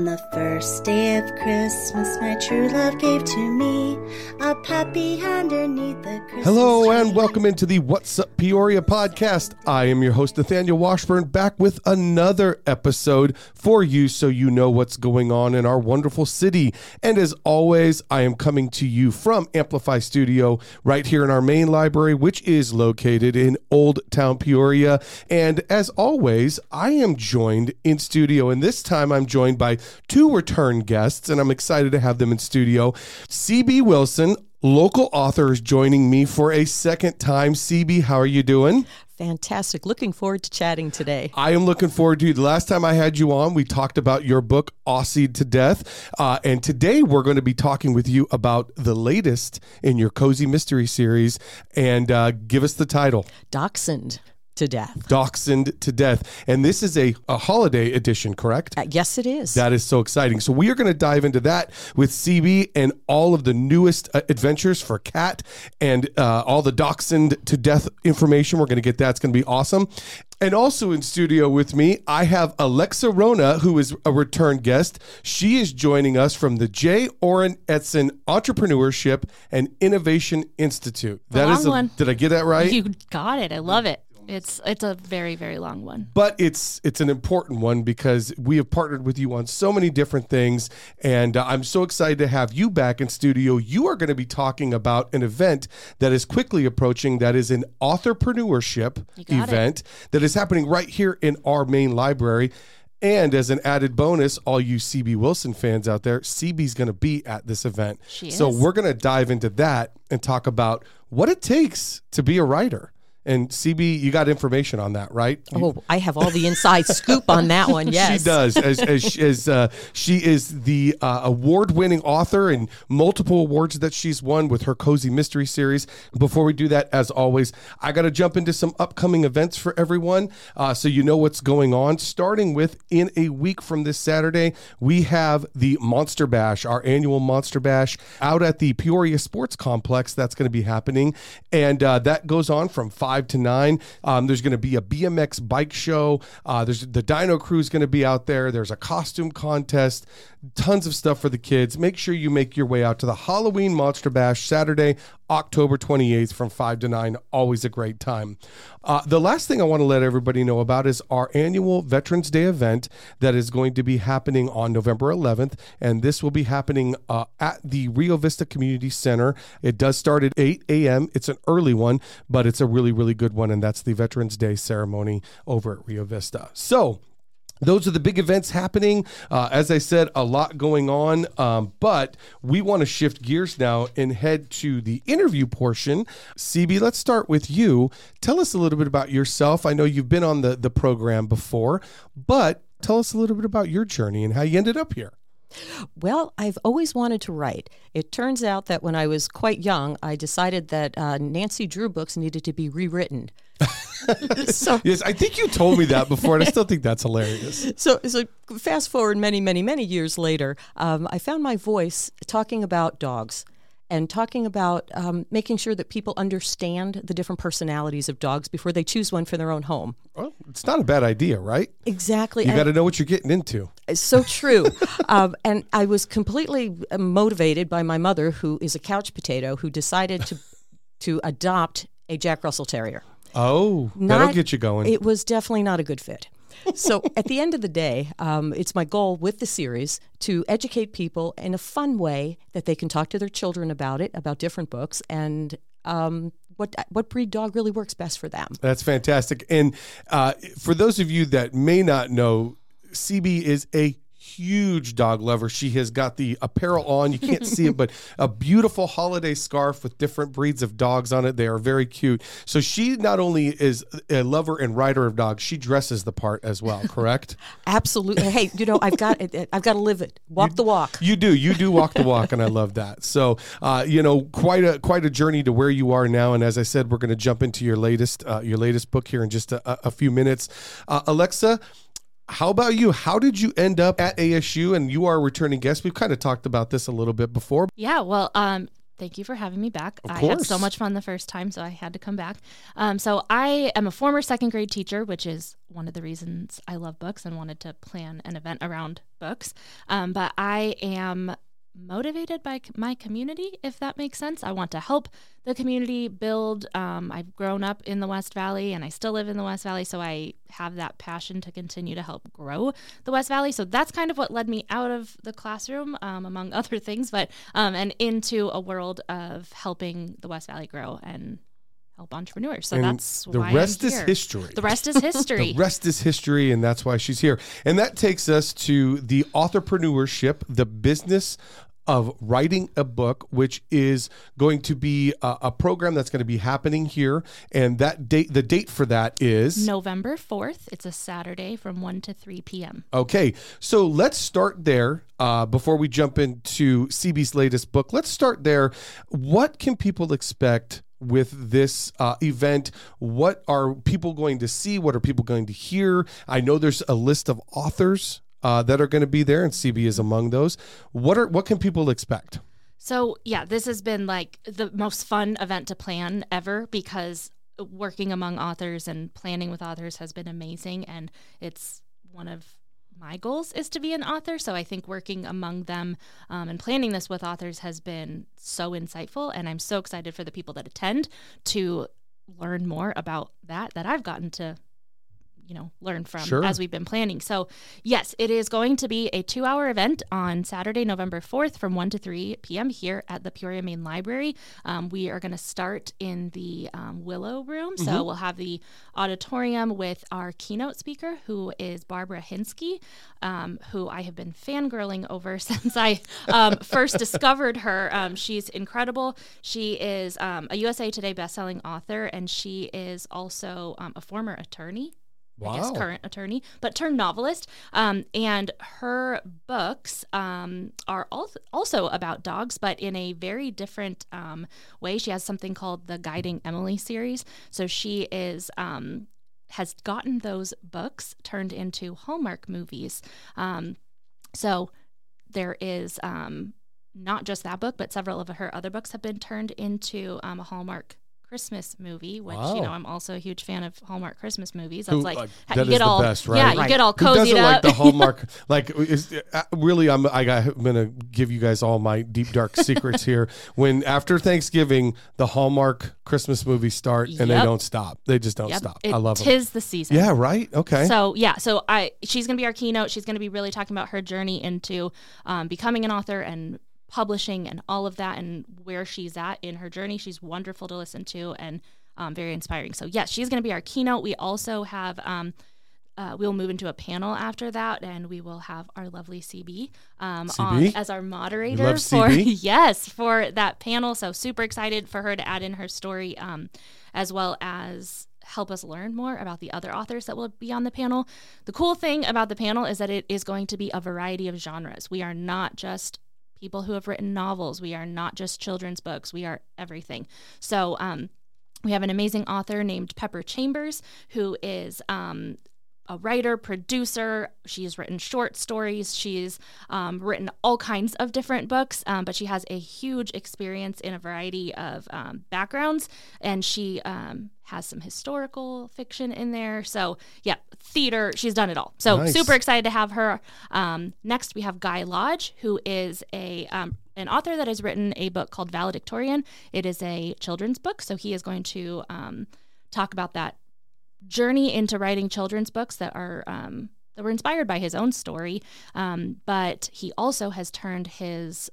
On the first day of Christmas, my true love gave to me a puppy underneath the Christmas Hello tree. and welcome into the What's Up Peoria podcast. I am your host Nathaniel Washburn back with another episode for you so you know what's going on in our wonderful city. And as always, I am coming to you from Amplify Studio right here in our main library which is located in Old Town Peoria. And as always, I am joined in studio and this time I'm joined by two return guests and I'm excited to have them in studio. CB Wilson local author is joining me for a second time. CB, how are you doing? Fantastic. Looking forward to chatting today. I am looking forward to the last time I had you on. We talked about your book, Aussied to Death. Uh, and today we're going to be talking with you about the latest in your Cozy Mystery series. And uh, give us the title Dachshund to death. Dachshund to Death. And this is a, a holiday edition, correct? Uh, yes, it is. That is so exciting. So we are going to dive into that with CB and all of the newest uh, adventures for Kat and uh, all the dachshund to death information. We're going to get that. It's going to be awesome. And also in studio with me, I have Alexa Ruona, who is a return guest. She is joining us from the J. Orin Edson Entrepreneurship and Innovation Institute. The long a- one. did I get that right? You got it. I love it. It's it's a very very long one. but it's it's an important one because we have partnered with you on so many different things and uh, i'm so excited to have you back in studio you are going to be talking about an event that is quickly approaching that is an authorpreneurship got it. event that is happening right here in our main library and as an added bonus, all you CB Wilson fans out there, CB's going to be at this event. She so is. we're going to dive into that and talk about what it takes to be a writer. And CB, you got information on that, right? oh, I have all the inside scoop on that one. Yes. She does, as as, as uh, she is the uh, award-winning author and multiple awards that she's won with her cozy mystery series. Before we do that, as always, I got to jump into some upcoming events for everyone, uh, so you know what's going on. Starting with in a week from this Saturday, we have the Monster Bash, our annual Monster Bash, out at the Peoria Sports Complex. That's going to be happening, and uh, that goes on from five to nine. Um, there's going to be a BMX bike show. Uh, there's the Dino Crew is going to be out there. There's a costume contest. Tons of stuff for the kids. Make sure you make your way out to the Halloween Monster Bash Saturday, October 28th from 5 to 9. Always a great time. Uh, the last thing I want to let everybody know about is our annual Veterans Day event that is going to be happening on November 11th. And this will be happening uh, at the Rio Vista Community Center. It does start at 8 a.m. It's an early one, but it's a really, really good one. And that's the Veterans Day ceremony over at Rio Vista. So, those are the big events happening. Uh, as I said, a lot going on. Um, but we want to shift gears now and head to the interview portion. CB, let's start with you. Tell us a little bit about yourself. I know you've been on the, the program before, but tell us a little bit about your journey and how you ended up here. Well, I've always wanted to write. It turns out that when I was quite young, I decided that uh, Nancy Drew books needed to be rewritten. so, Yes, I think you told me that before, and I still think that's hilarious. so, so fast forward many, many, many years later, um, I found my voice talking about dogs and talking about um, making sure that people understand the different personalities of dogs before they choose one for their own home. Well, it's not a bad idea, right? Exactly. You got to know what you're getting into. It's so true. um, and I was completely uh, motivated by my mother, who is a couch potato, who decided to to adopt a Jack Russell Terrier. Oh, that'll get you going. It was definitely not a good fit. So at the end of the day, um, it's my goal with the series to educate people in a fun way that they can talk to their children about it, about different books, and um, what what breed dog really works best for them. That's fantastic. And uh, for those of you that may not know, CB is a huge dog lover. She has got the apparel on. You can't see it, but a beautiful holiday scarf with different breeds of dogs on it. They are very cute. So she not only is a lover and rider of dogs, she dresses the part as well, correct? Absolutely. hey, you know, I've got I've got to live it, walk the walk. You do. You do walk the walk, and I love that. So, uh, you know, quite a quite a journey to where you are now. And as I said, we're going to jump into your latest uh, your latest book here in just a, a few minutes. Uh, Alexa, how about you? How did you end up at ASU? And you are a returning guest. We've kind of talked about this a little bit before. Yeah, well, um, Thank you for having me back. Of I had so much fun the first time, so I had to come back. Um, so I am a former second grade teacher, which is one of the reasons I love books and wanted to plan an event around books. Um, but I am motivated by my community, if that makes sense. I want to help the community build. Um, I've grown up in the West Valley and I still live in the West Valley, so I have that passion to continue to help grow the West Valley. So that's kind of what led me out of the classroom, um, among other things, but um, and into a world of helping the West Valley grow and help entrepreneurs. So And that's the rest is history. The rest is history. The rest is history, and that's why she's here. And that takes us to the authorpreneurship, the business of writing a book, which is going to be a, a program that's going to be happening here. And that date, the date for that is November 4th. It's a Saturday from 1 to 3 p.m. Okay, so let's start there uh, before we jump into CB's latest book. Let's start there. What can people expect with this uh, event? What are people going to see? What are people going to hear? I know there's a list of authors. Uh, that are going to be there, and CB is among those. What are what can people expect? So, yeah, this has been like the most fun event to plan ever because working among authors and planning with authors has been amazing. And it's one of my goals is to be an author. So, I think working among them um, and planning this with authors has been so insightful. And I'm so excited for the people that attend to learn more about that, that I've gotten to you know learn from Sure. as we've been planning. So yes it is going to be a two hour event on saturday november 4th from 1 to 3 p.m here at the peoria main library. Um, we are going to start in the um, willow room. So we'll have the auditorium with our keynote speaker who is barbara hinske um, who i have been fangirling over since i um, first discovered her. Um, she's incredible. She is um, a usa today bestselling author and she is also um, a former attorney I guess current attorney, but turned novelist. Um, and her books um, are al- also about dogs, but in a very different um, way. She has something called the Guiding Emily series. So she is. Um, has gotten those books turned into Hallmark movies. Um, so there is um, not just that book, but several of her other books have been turned into um, a Hallmark Christmas movie, which Wow. you know I'm also a huge fan of Hallmark Christmas movies. Who- That's like uh, you get the all best, right? yeah, you get all Who cozied doesn't like the Hallmark? like, is, uh, really, I'm I got, I'm gonna give you guys all my deep dark secrets here. When after Thanksgiving, the Hallmark Christmas movies start and they don't stop. They just don't Yep, stop. it- I love them. Tis the season. Yeah, right. Okay. So yeah, so I she's gonna be our keynote. She's gonna be really talking about her journey into um, becoming an author and publishing and all of that and where she's at in her journey. She's wonderful to listen to and um, very inspiring. So yes, she's gonna be our keynote. We also have. Um, uh, we'll move into a panel after that, and we will have our lovely CB, um, on as our moderator for CB. yes for that panel. So super excited for her to add in her story, um, as well as help us learn more about the other authors that will be on the panel. The cool thing about the panel is that it is going to be a variety of genres. We are not just people who have written novels. We are not just children's books. We are everything. So um, we have an amazing author named Pepper Chambers who is um, a writer, producer. She's written short stories. She's um, written all kinds of different books, um, but she has a huge experience in a variety of um, backgrounds. And she um, has some historical fiction in there. So, yeah, theater. She's done it all. So, Nice. super excited to have her. Um, next, we have Guy Lodge, who is a um, an author that has written a book called Valedictorian. It is a children's book, so he is going to um, talk about that journey into writing children's books that are um, that were inspired by his own story. Um, but he also has turned his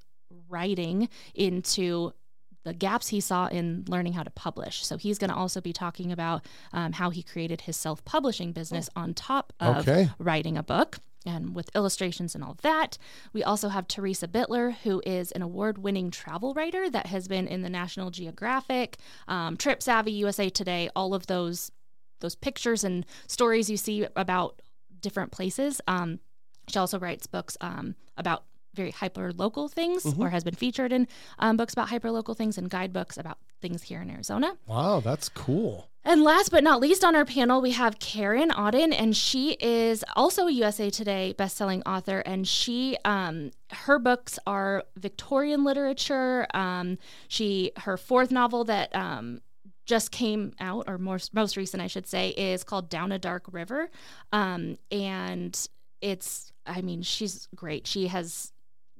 writing into the gaps he saw in learning how to publish. So he's going to also be talking about um, how he created his self-publishing business on top of Okay. writing a book. And with illustrations and all that, we also have Teresa Bitler, who is an award winning travel writer that has been in the National Geographic, um, Trip Savvy, USA Today, all of those those pictures and stories you see about different places. Um, she also writes books um, about very hyper local things, or has been featured in um, books about hyper local things and guidebooks about things here in Arizona. wow, that's cool. And last but not least on our panel, we have Karen Odden, and she is also a USA Today bestselling author. And she, um, her books are Victorian literature. Um, she, her fourth novel that um, just came out, or most most recent, I should say, is called Down a Dark River, um, and it's, I mean, she's great. She has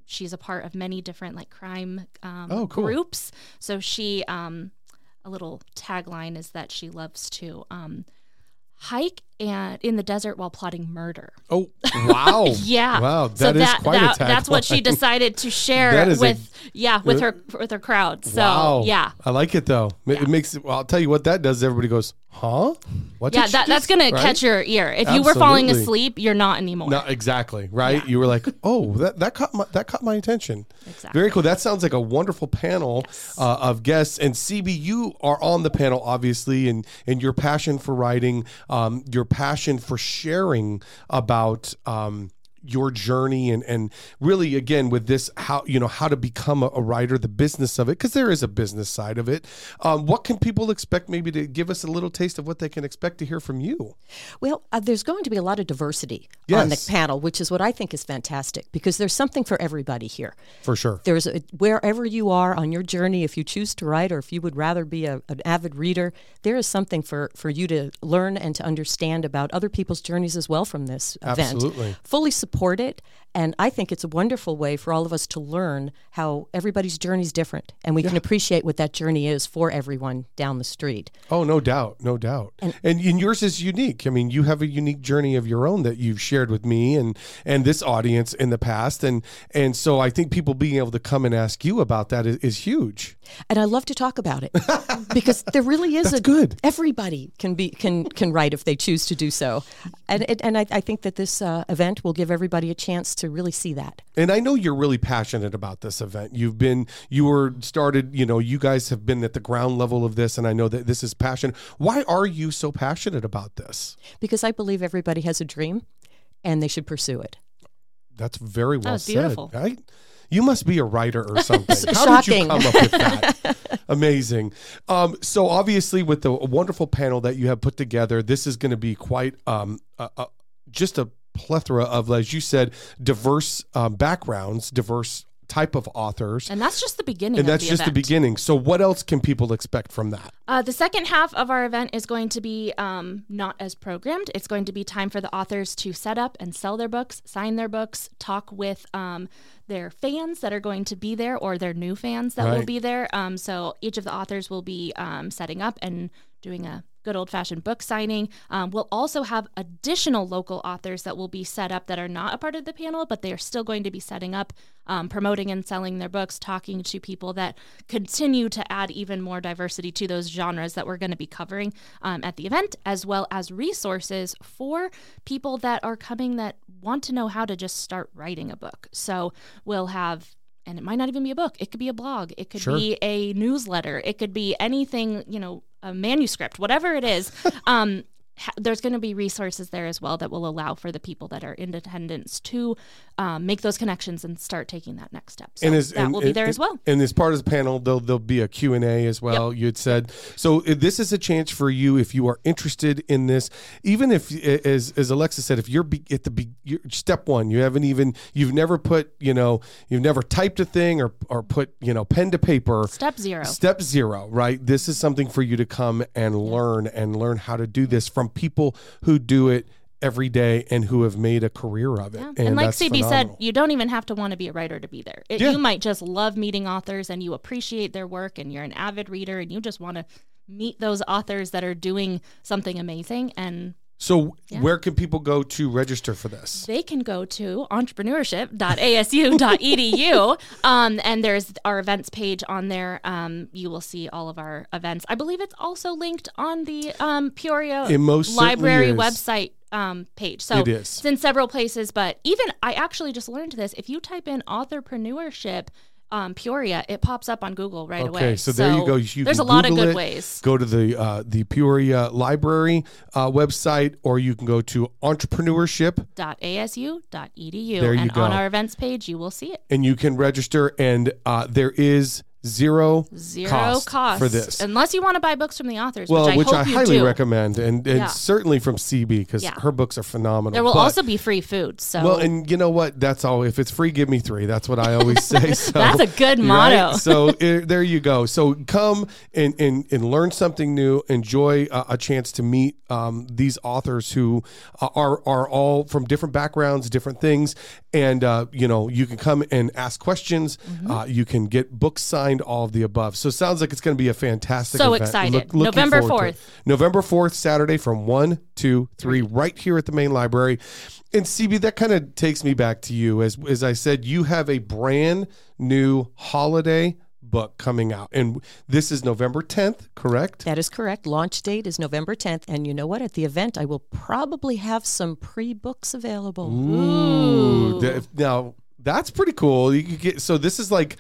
she's a part of many different like crime um, Oh, cool. groups. So she, um, a little tagline is that she loves to um, hike and in the desert while plotting murder. Oh, wow. Yeah. Wow. so that is that, quite that a that's what she decided to share is a- with yeah with her with her crowd. So wow. yeah. I like it though. It- It makes well, I'll tell you what that does. Everybody goes, huh? What? Yeah, that, that's just-" gonna Right? catch your ear. If you were falling asleep, you're not anymore. No, exactly. Right. You were like, oh, that, that caught my, that caught my attention. Exactly. Very cool. That sounds like a wonderful panel uh, of guests. And CB, you are on the panel, obviously, and and your passion for writing, um, your passion for sharing about. Um, your journey and and really again with this how you know how to become a, a writer the business of it because there is a business side of it um, what can people expect maybe to give us a little taste of what they can expect to hear from you Well, uh, there's going to be a lot of diversity on the panel, which is what I think is fantastic because there's something for everybody here. for sure There's a, wherever you are on your journey, if you choose to write or if you would rather be a, an avid reader, there is something for, for you to learn and to understand about other people's journeys as well from this event. Absolutely. Fully support it. And I think it's a wonderful way for all of us to learn how everybody's journey is different and we can appreciate what that journey is for everyone down the street. Oh, no doubt, no doubt. And, and yours is unique. I mean, you have a unique journey of your own that you've shared with me and and this audience in the past, and and so I think people being able to come and ask you about that is, is huge. and I love to talk about it because there really is That's a good. Everybody can be can can write if they choose to do so, and and I, I think that this uh, event will give everybody a chance to really see that. And I know you're really passionate about this event. You've been, you were started, you know, you guys have been at the ground level of this, and I know that this is passion. Why are you so passionate about this? because I believe everybody has a dream, and they should pursue it. That's very well was said. beautiful. Right? You must be a writer or something. How did you come up with that? Amazing. Um, so obviously, with the wonderful panel that you have put together, this is going to be quite um, a, a, just a plethora of, as you said, diverse um, backgrounds, diverse type of authors, and that's just the beginning. and that's the just the beginning. So, what else can people expect from that? Uh, the second half of our event is going to be um, not as programmed. It's going to be time for the authors to set up and sell their books, sign their books, talk with um, their fans that are going to be there or their new fans that will be there. Um, so each of the authors will be um, setting up and doing a good old fashioned book signing. Um, we'll also have additional local authors that will be set up that are not a part of the panel, but they are still going to be setting up, um, promoting and selling their books, talking to people that continue to add even more diversity to those genres that we're going to be covering um, at the event, as well as resources for people that are coming that want to know how to just start writing a book. So we'll have and it might not even be a book. It could be a blog. It could Sure. be a newsletter. It could be anything, you know, a manuscript, whatever it is. um, ha- there's going to be resources there as well that will allow for the people that are in attendance to um, make those connections and start taking that next step. So as- that will be there as well. And as part of the panel, there'll, there'll be a Q&A as well, you had said. So uh, this is a chance for you if you are interested in this, even if, as, as Alexa said, if you're be, at the be, you're, step one, you haven't even, you've never put, you know, you've never typed a thing or, or put, you know, pen to paper. Step zero. Step zero, right? This is something for you to come and learn and learn how to do this from people who do it every day and who have made a career of it. Yeah. And, like that's CB said, you don't even have to want to be a writer to be there. It, Yeah. You might just love meeting authors and you appreciate their work and you're an avid reader and you just want to meet those authors that are doing something amazing and So where can people go to register for this? they can go to entrepreneurship.asu.edu um, and there's our events page on there um, you will see all of our events i believe it's also linked on the um, peoria library website um, page so It is. it's in several places but even i actually just learned this if you type in authorpreneurship um, Peoria, it pops up on Google right Okay, away. so there you go. You there's a can lot of good it, ways. Go to the uh, the Peoria Library uh, website, or you can go to entrepreneurship, .asu.edu, There you and on our events page, you will see it. and you can register. And uh, there is zero Zero cost, cost, for this. unless you want to buy books from the authors, well, which I which I highly do. recommend, and, and Yeah. certainly from CB because Yeah. her books are phenomenal. There will But- also be free food. So well, and you know what? That's all. If it's free, give me three. That's what I always say. So That's a good right? motto. So eh, there you go. So come and and, and learn something new. Enjoy a, a chance to meet um, these authors who are are all from different backgrounds, different things, and uh, you know you can come and ask questions. Mm-hmm. Uh, you can get books signed, all of the above. So it sounds like it's going to be a fantastic. So event. excited. looking November forward to it. 4th. November 4th, Saturday from 1, 2, 3, right here at the main library. And CB, that kind of takes me back to you. As, as I said, you have a brand new holiday book coming out. And this is November 10th, correct? That is correct. Launch date is November 10th. And you know what? At the event, I will probably have some pre books available. Ooh. Th- Now, that's pretty cool. You could get, so this is like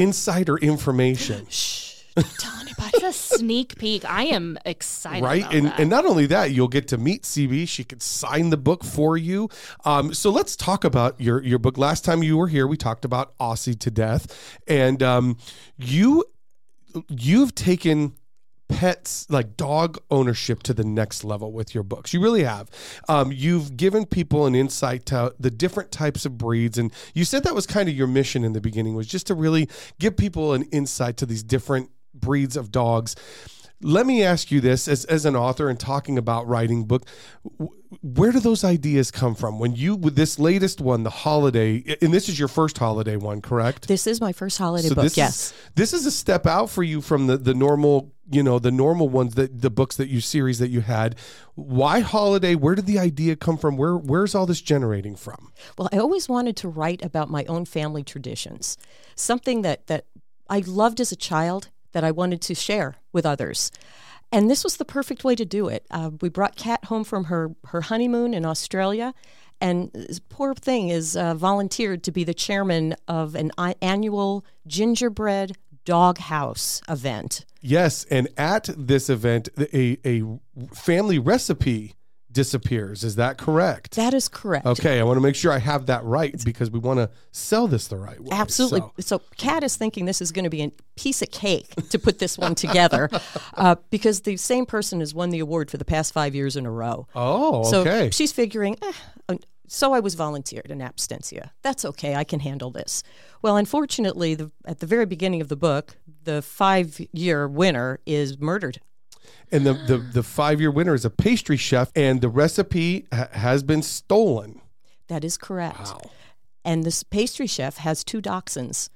insider information. Shh. Don't tell anybody. it's a sneak peek. I am excited. right about and that. and not only that you'll get to meet cb she could sign the book for you um, so let's talk about your your book last time you were here we talked about aussie to death and um, you you've taken pets like dog ownership to the next level with your books. You really have. Um, you've given people an insight to the different types of breeds and you said that was kind of your mission in the beginning was just to really give people an insight to these different breeds of dogs. Let me ask you this as, as an author and talking about writing book where do those ideas come from when you with this latest one the holiday and this is your first holiday one correct This is my first holiday so book. this yes. is this is a step out for you from the the normal you know the normal ones that the books that you series that you had why holiday where did the idea come from where where's all this generating from Well, I always wanted to write about my own family traditions, something that, that I loved as a child that I wanted to share with others. And this was the perfect way to do it. Uh, we brought Kat home from her, her honeymoon in Australia, and this poor thing is uh, volunteered to be the chairman of an i- annual gingerbread dog house event. yes and at this event a a family recipe disappears is that correct That is correct. okay i want to make sure i have that right because we want to sell this the right way Absolutely. So- So, Kat is thinking this is going to be a piece of cake to put this one together, uh, because the same person has won the award for the past five years in a row. oh So okay she's figuring, eh, so I was volunteered in absentia. That's okay. I can handle this. Well, unfortunately, the, at the very beginning of the book, the five-year winner is murdered. And the the, the five year winner is a pastry chef and the recipe ha- has been stolen That is correct. Wow. And this pastry chef has two dachshunds.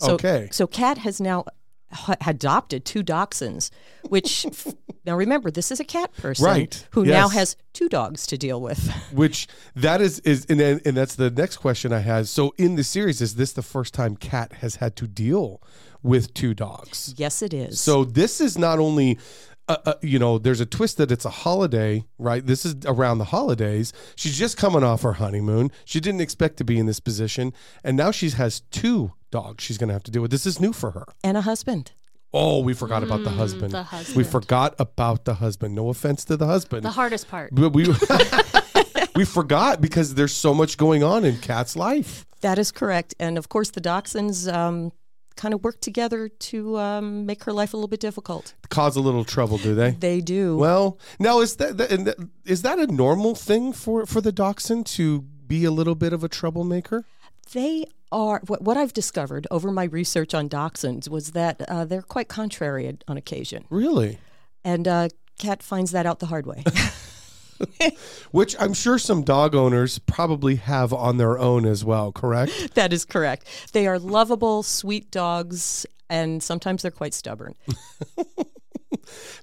So, Okay. So Kat has now h- adopted two dachshunds, which now remember this is a cat person Right. who now has two dogs to deal with. which that is is and then, and that's the next question I had. So in the series, is this the first time Kat has had to deal with two dogs? yes, it is. So this is not only. Uh, uh, you know, there's a twist that it's a holiday, right? This is around the holidays. She's just coming off her honeymoon. She didn't expect to be in this position, and now she has two dogs. She's going to have to deal with. This is new for her. and a husband. Oh, we forgot about the husband. the husband. We forgot about the husband. No offense to the husband. the hardest part. But we we forgot because there's so much going on in Kat's life. That is correct. And of course, the dachshunds um, kind of work together to um, make her life a little bit difficult. Cause a little trouble, do they? They do. Well, now is that, that, is that a normal thing for for the dachshund to be a little bit of a troublemaker? They are what, what I've discovered over my research on dachshunds was that uh, they're quite contrary on occasion, Really? and uh, Kat finds that out the hard way. Which I'm sure some dog owners probably have on their own as well, correct? that is correct. They are lovable, sweet dogs, and sometimes they're quite stubborn.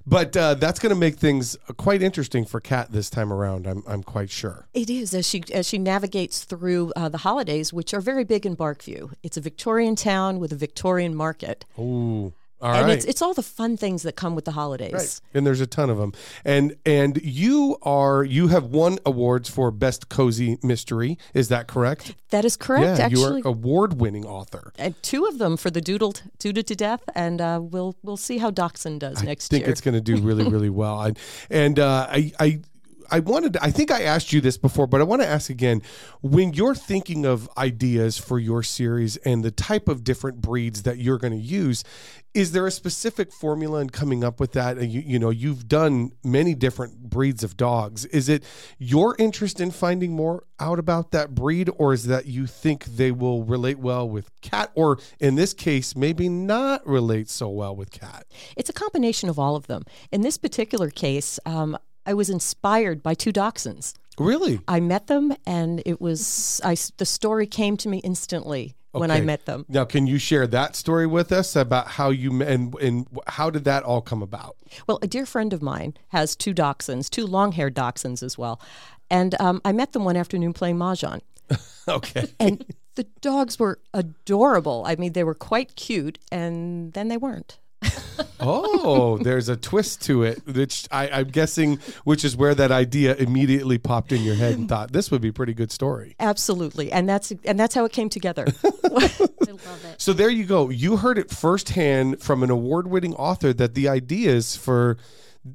But uh, that's going to make things quite interesting for Kat this time around. I'm I'm quite sure. It is as she as she navigates through uh, the holidays, which are very big in Barkview. It's a Victorian town with a Victorian market, Ooh, all and right. it's it's all the fun things that come with the holidays. Right. And there's a ton of them. And and you are you have won awards for best cozy mystery. Is that correct? That is correct. yeah, actually, you are award-winning author. and two of them for the doodled doodled to death, and uh, we'll we'll see how Dachshund does next year. I think it's going to do really really well. And and uh, I I I wanted to, I think I asked you this before, but I want to ask again. When you're thinking of ideas for your series and the type of different breeds that you're going to use, is there a specific formula in coming up with that? You, you know, you've done many different breeds of dogs. Is it your interest in finding more out about that breed, or is that you think they will relate well with Kat, or in this case, maybe not relate so well with Kat? It's a combination of all of them. In this particular case, um, I was inspired by two dachshunds. Really? I met them, and it was I, the story came to me instantly when I met them. Now, can you share that story with us about how you and, and how did that all come about? Well, a dear friend of mine has two dachshunds, two long-haired dachshunds as well, and um, I met them one afternoon playing mahjong. Okay. and the dogs were adorable. I mean, they were quite cute, and then they weren't. Oh, there's a twist to it, which I, I'm guessing, which is where that idea immediately popped in your head and thought this would be a pretty good story. Absolutely, and that's and that's how it came together. I love it. So there you go. You heard it firsthand from an award-winning author that the ideas for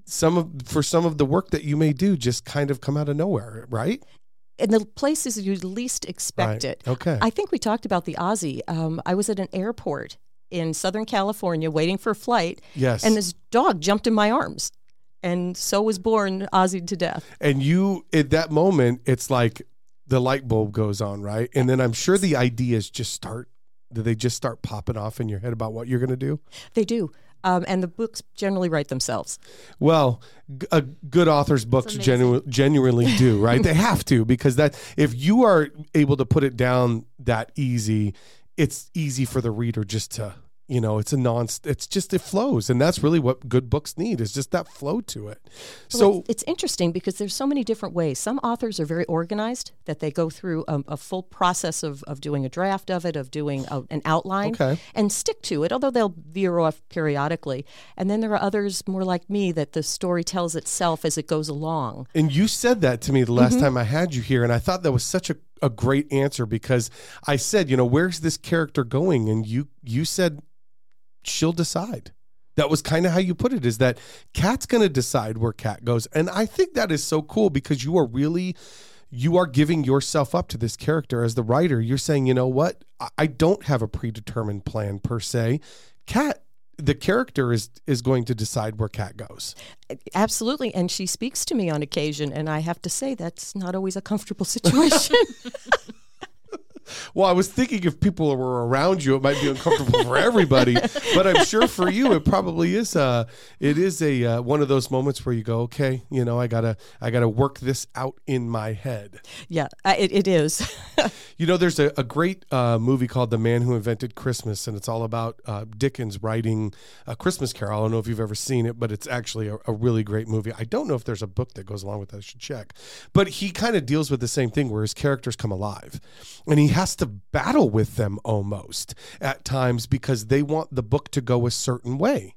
some of for some of the work that you may do just kind of come out of nowhere, right? in the places you least expect Right. it. Okay. I think we talked about the Aussie. Um, I was at an airport in Southern California waiting for a flight, Yes. and this dog jumped in my arms, and so was born Aussie to death. and you at that moment it's like the light bulb goes on right and then i'm sure the ideas just start do they just start popping off in your head about what you're going to do They do. Um, and the books generally write themselves. well g- a good author's books genu- genuinely do right they have to because that if you are able to put it down that easy it's easy for the reader just to you know it's a non it's just it flows and that's really what good books need is just that flow to it Well, so it's, it's interesting because there's so many different ways. Some authors are very organized that they go through a, a full process of, of doing a draft of it, of doing a, an outline, Okay. and stick to it. Although they'll veer off periodically, and then there are others more like me that the story tells itself as it goes along. And you said that to me the last mm-hmm. time I had you here, and I thought that was such a, a great answer because I said, you know, where's this character going? And you you said she'll decide. That was kind of how you put it, is that Kat's gonna decide where Kat goes. And I think that is so cool because you are really you are giving yourself up to this character as the writer. You're saying, you know what? I- I don't have a predetermined plan per se. Kat the character is is going to decide where Kat goes. Absolutely, and she speaks to me on occasion, and I have to say that's not always a comfortable situation. Well, I was thinking if people were around you, it might be uncomfortable for everybody. But I'm sure for you, it probably is. Uh, it is a uh, one of those moments where you go, okay, you know, I gotta, I gotta work this out in my head. yeah, it, it is. You know, there's a, a great uh, movie called The Man Who Invented Christmas, and it's all about uh, Dickens writing a Christmas Carol. I don't know if you've ever seen it, but it's actually a, a really great movie. I don't know if there's a book that goes along with that. I should check. But he kind of deals with the same thing where his characters come alive, and he has to battle with them almost at times because they want the book to go a certain way.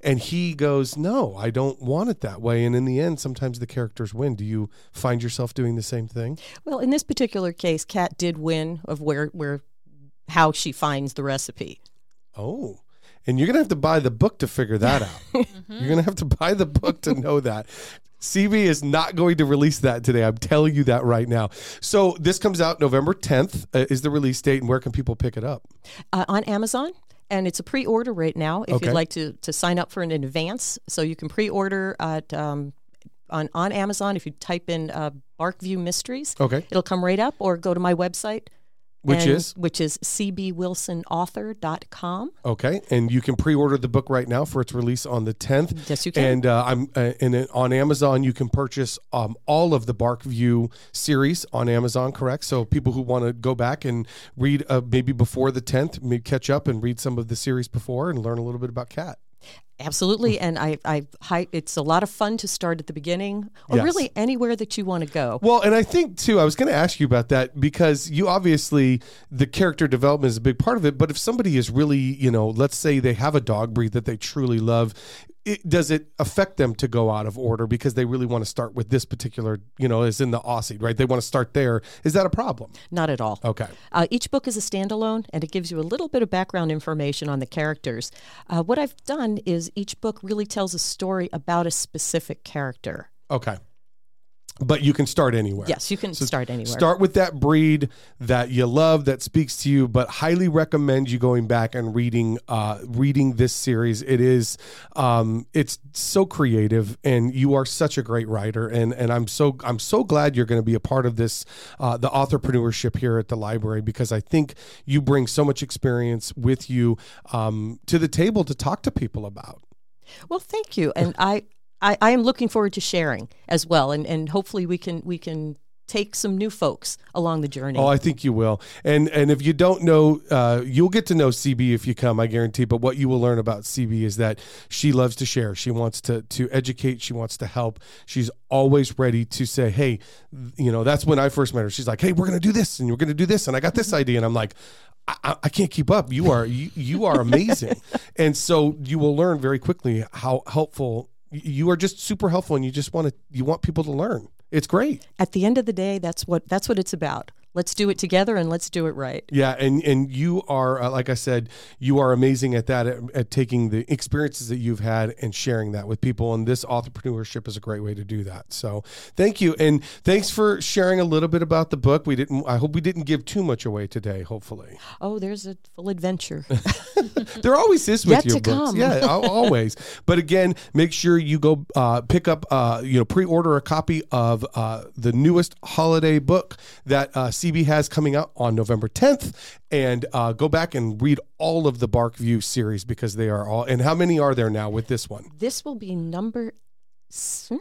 And he goes, No, I don't want it that way. And in the end, sometimes the characters win. Do you find yourself doing the same thing? well, in this particular case, Kat did win of where where how she finds the recipe. Oh, and you're gonna have to buy the book to figure that out. Mm-hmm. You're gonna have to buy the book to know that. CB is not going to release that today. I'm telling you that right now. So this comes out November 10th uh, is the release date, and where can people pick it up? uh, on Amazon. And it's a pre-order right now. If Okay. you'd like to, to sign up for an advance, so you can pre-order at um, on on Amazon. If you type in uh, Barkview Mysteries, Okay, it'll come right up. Or go to my website, which and- is which is cbwilsonauthor.com. okay, and you can pre-order the book right now for its release on the 10th. Yes, you can. And uh, I'm uh, and on Amazon you can purchase um, all of the Barkview series on Amazon. Correct. So people who want to go back and read uh, maybe before the 10th, maybe catch up and read some of the series before and learn a little bit about Kat. Absolutely, mm. and I, I, hi, it's a lot of fun to start at the beginning, or Yes. really anywhere that you want to go. Well, and I think too, I was going to ask you about that because you obviously the character development is a big part of it. But if somebody is really, you know, let's say they have a dog breed that they truly love, it, does it affect them to go out of order because they really want to start with this particular, you know, as in the Aussie, right? They want to start there. Is that a problem? Not at all. Okay. Uh, each book is a standalone, and it gives you a little bit of background information on the characters. Uh, what I've done is each book really tells a story about a specific character. Okay. But you can start anywhere. Yes, you can start anywhere. Start with that breed that you love, that speaks to you, but highly recommend you going back and reading uh, reading this series. It is um, it's so creative, and you are such a great writer, and and I'm so I'm so glad you're going to be a part of this uh, the authorpreneurship here at the library because I think you bring so much experience with you um, to the table to talk to people about. Well, thank you, and I, I, I am looking forward to sharing as well, and, and hopefully we can we can take some new folks along the journey. Oh, I think you will. And and if you don't know, uh, you'll get to know CB if you come, I guarantee. But what you will learn about CB is that she loves to share. She wants to to educate. She wants to help. She's always ready to say, "Hey, you know." That's when I first met her. She's like, "Hey, we're gonna do this, and we're gonna do this, and I got this idea," and I'm like. I, I can't keep up. You are you, you are amazing, and so you will learn very quickly how helpful you are. Just super helpful, and you just want to you want people to learn. It's great. At the end of the day, that's what that's what it's about. Let's do it together and let's do it right. Yeah, and and you are uh, like I said, you are amazing at that at, at taking the experiences that you've had and sharing that with people. And this entrepreneurship is a great way to do that. So thank you, and thanks for sharing a little bit about the book. We didn't. I hope we didn't give too much away today. Hopefully, Oh, there's a full adventure. there always is with Yet your to books. come. Yeah, always. But again, make sure you go uh, pick up, uh, you know, pre-order a copy of uh, the newest holiday book that uh, CB has coming out on November 10th, and uh, go back and read all of the Barkview series because they are all. And how many are there now with this one? this will be number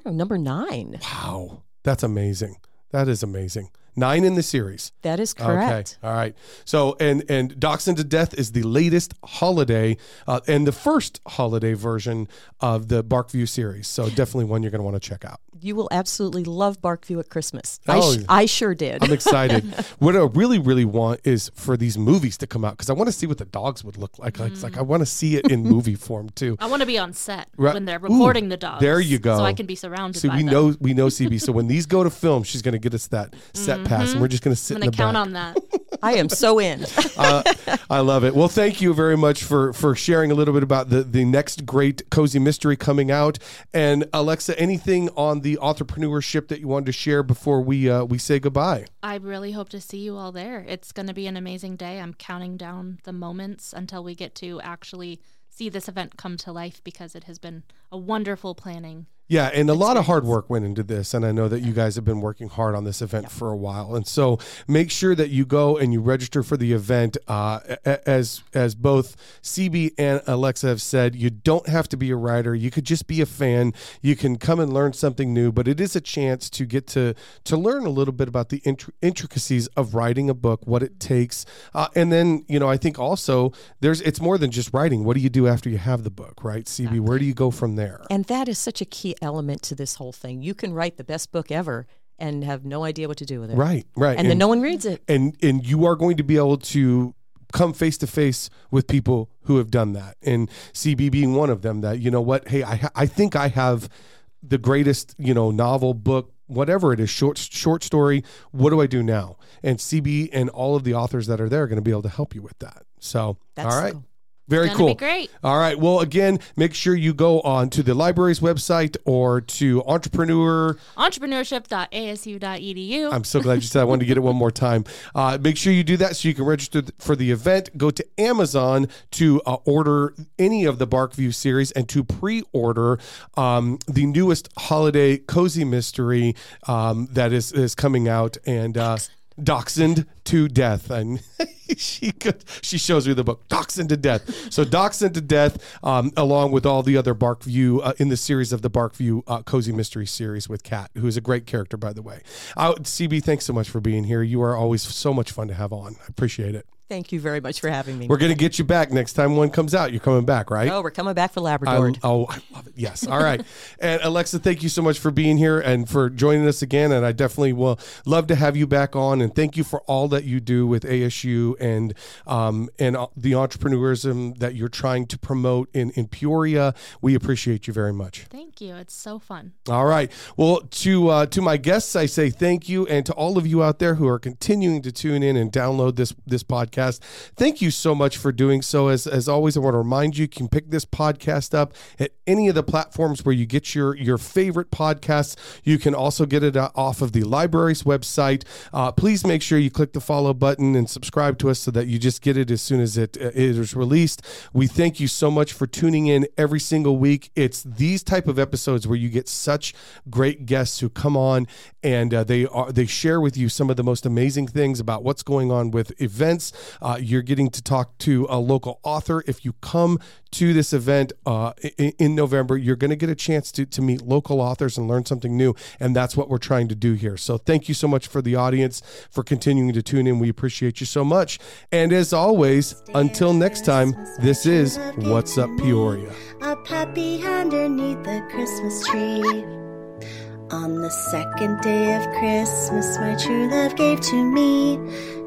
number nine. Wow, that's amazing. That is amazing. Nine in the series. That is correct. Okay. All right. So and and Dachshund to Death is the latest holiday uh, and the first holiday version of the Barkview series. So definitely one you're going to want to check out. You will absolutely love Barkview at Christmas. I, Oh, sh- I sure did. I'm excited. what I really, really want is for these movies to come out because I want to see what the dogs would look like. Like, it's like I want to see it in movie form too. I want to be on set Right. when they're Ooh, recording the dogs. there you go. So I can be surrounded See, by we them. know we know CB. So when these go to film, she's going to get us that set pass, and we're just going to sit I'm gonna count back. on that. I am so in. uh, I love it. Well, thank you very much for for sharing a little bit about the the next great cozy mystery coming out. And Alexa, anything on the entrepreneurship that you wanted to share before we uh, we say goodbye? I really hope to see you all there. It's going to be an amazing day. I'm counting down the moments until we get to actually see this event come to life because it has been a wonderful planning. Yeah, and a lot of hard work went into this, and I know that you guys have been working hard on this event for a while. And so, make sure that you go and you register for the event. Uh, as as both CB and Alexa have said, you don't have to be a writer. You could just be a fan. You can come and learn something new, but it is a chance to get to to learn a little bit about the intr- intricacies of writing a book, what it takes, uh, and then you know I think also there's it's more than just writing. What do you do after you have the book, right? CB, where do you go from there? and that is such a key element to this whole thing. You can write the best book ever and have no idea what to do with it. Right, right, And, then no one reads it. and and you are going to be able to come face to face with people who have done that and cb being one of them that you know what hey i i think i have the greatest you know novel book whatever it is short short story what do i do now and cb and all of the authors that are there are going to be able to help you with that so That's all right cool. Very cool be great. all right well again make sure you go on to the library's website or to entrepreneur Entrepreneurship.asu.edu. I'm so glad you said I wanted to get it one more time. Uh, make sure you do that so you can register for the event. Go to Amazon to uh, order any of the Barkview series and to pre-order um, the newest holiday cozy mystery um, that is is coming out and. Uh, Dachshund to death, and she could, she shows me the book Dachshund to death. So Dachshund to death, um, along with all the other Barkview uh, in the series of the Barkview uh, cozy mystery series with Kat, who is a great character by the way. Uh, CB, thanks so much for being here. You are always so much fun to have on. I appreciate it. Thank you very much for having me. We're gonna get you back next time one comes out. You're coming back, right? oh, we're coming back for I, Labrador. oh, I love it. Yes. All right. and Alexa, thank you so much for being here and for joining us again. And I definitely will love to have you back on. And thank you for all that you do with ASU and um, and the entrepreneurism that you're trying to promote in, in Peoria. We appreciate you very much. Thank you. It's so fun. All right. Well, to uh, to my guests, I say thank you, and to all of you out there who are continuing to tune in and download this this podcast. Podcast. Thank you so much for doing so. As, as always, I want to remind you, you can pick this podcast up at any of the platforms where you get your, your favorite podcasts. You can also get it uh, off of the library's website. Uh, please make sure you click the follow button and subscribe to us so that you just get it as soon as it, uh, it is released. We thank you so much for tuning in every single week. It's these type of episodes where you get such great guests who come on and uh, they are they share with you some of the most amazing things about what's going on with events. Uh, you're getting to talk to a local author. If you come to this event uh, in, in, November, you're going to get a chance to, to meet local authors and learn something new. And that's what we're trying to do here. So thank you so much for the audience for continuing to tune in. We appreciate you so much. And as always, until next time, this is What's Up Peoria. A puppy underneath the Christmas tree. On the second day of Christmas, my true love gave to me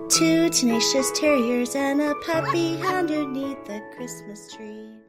two tenacious terriers and a puppy underneath the Christmas tree.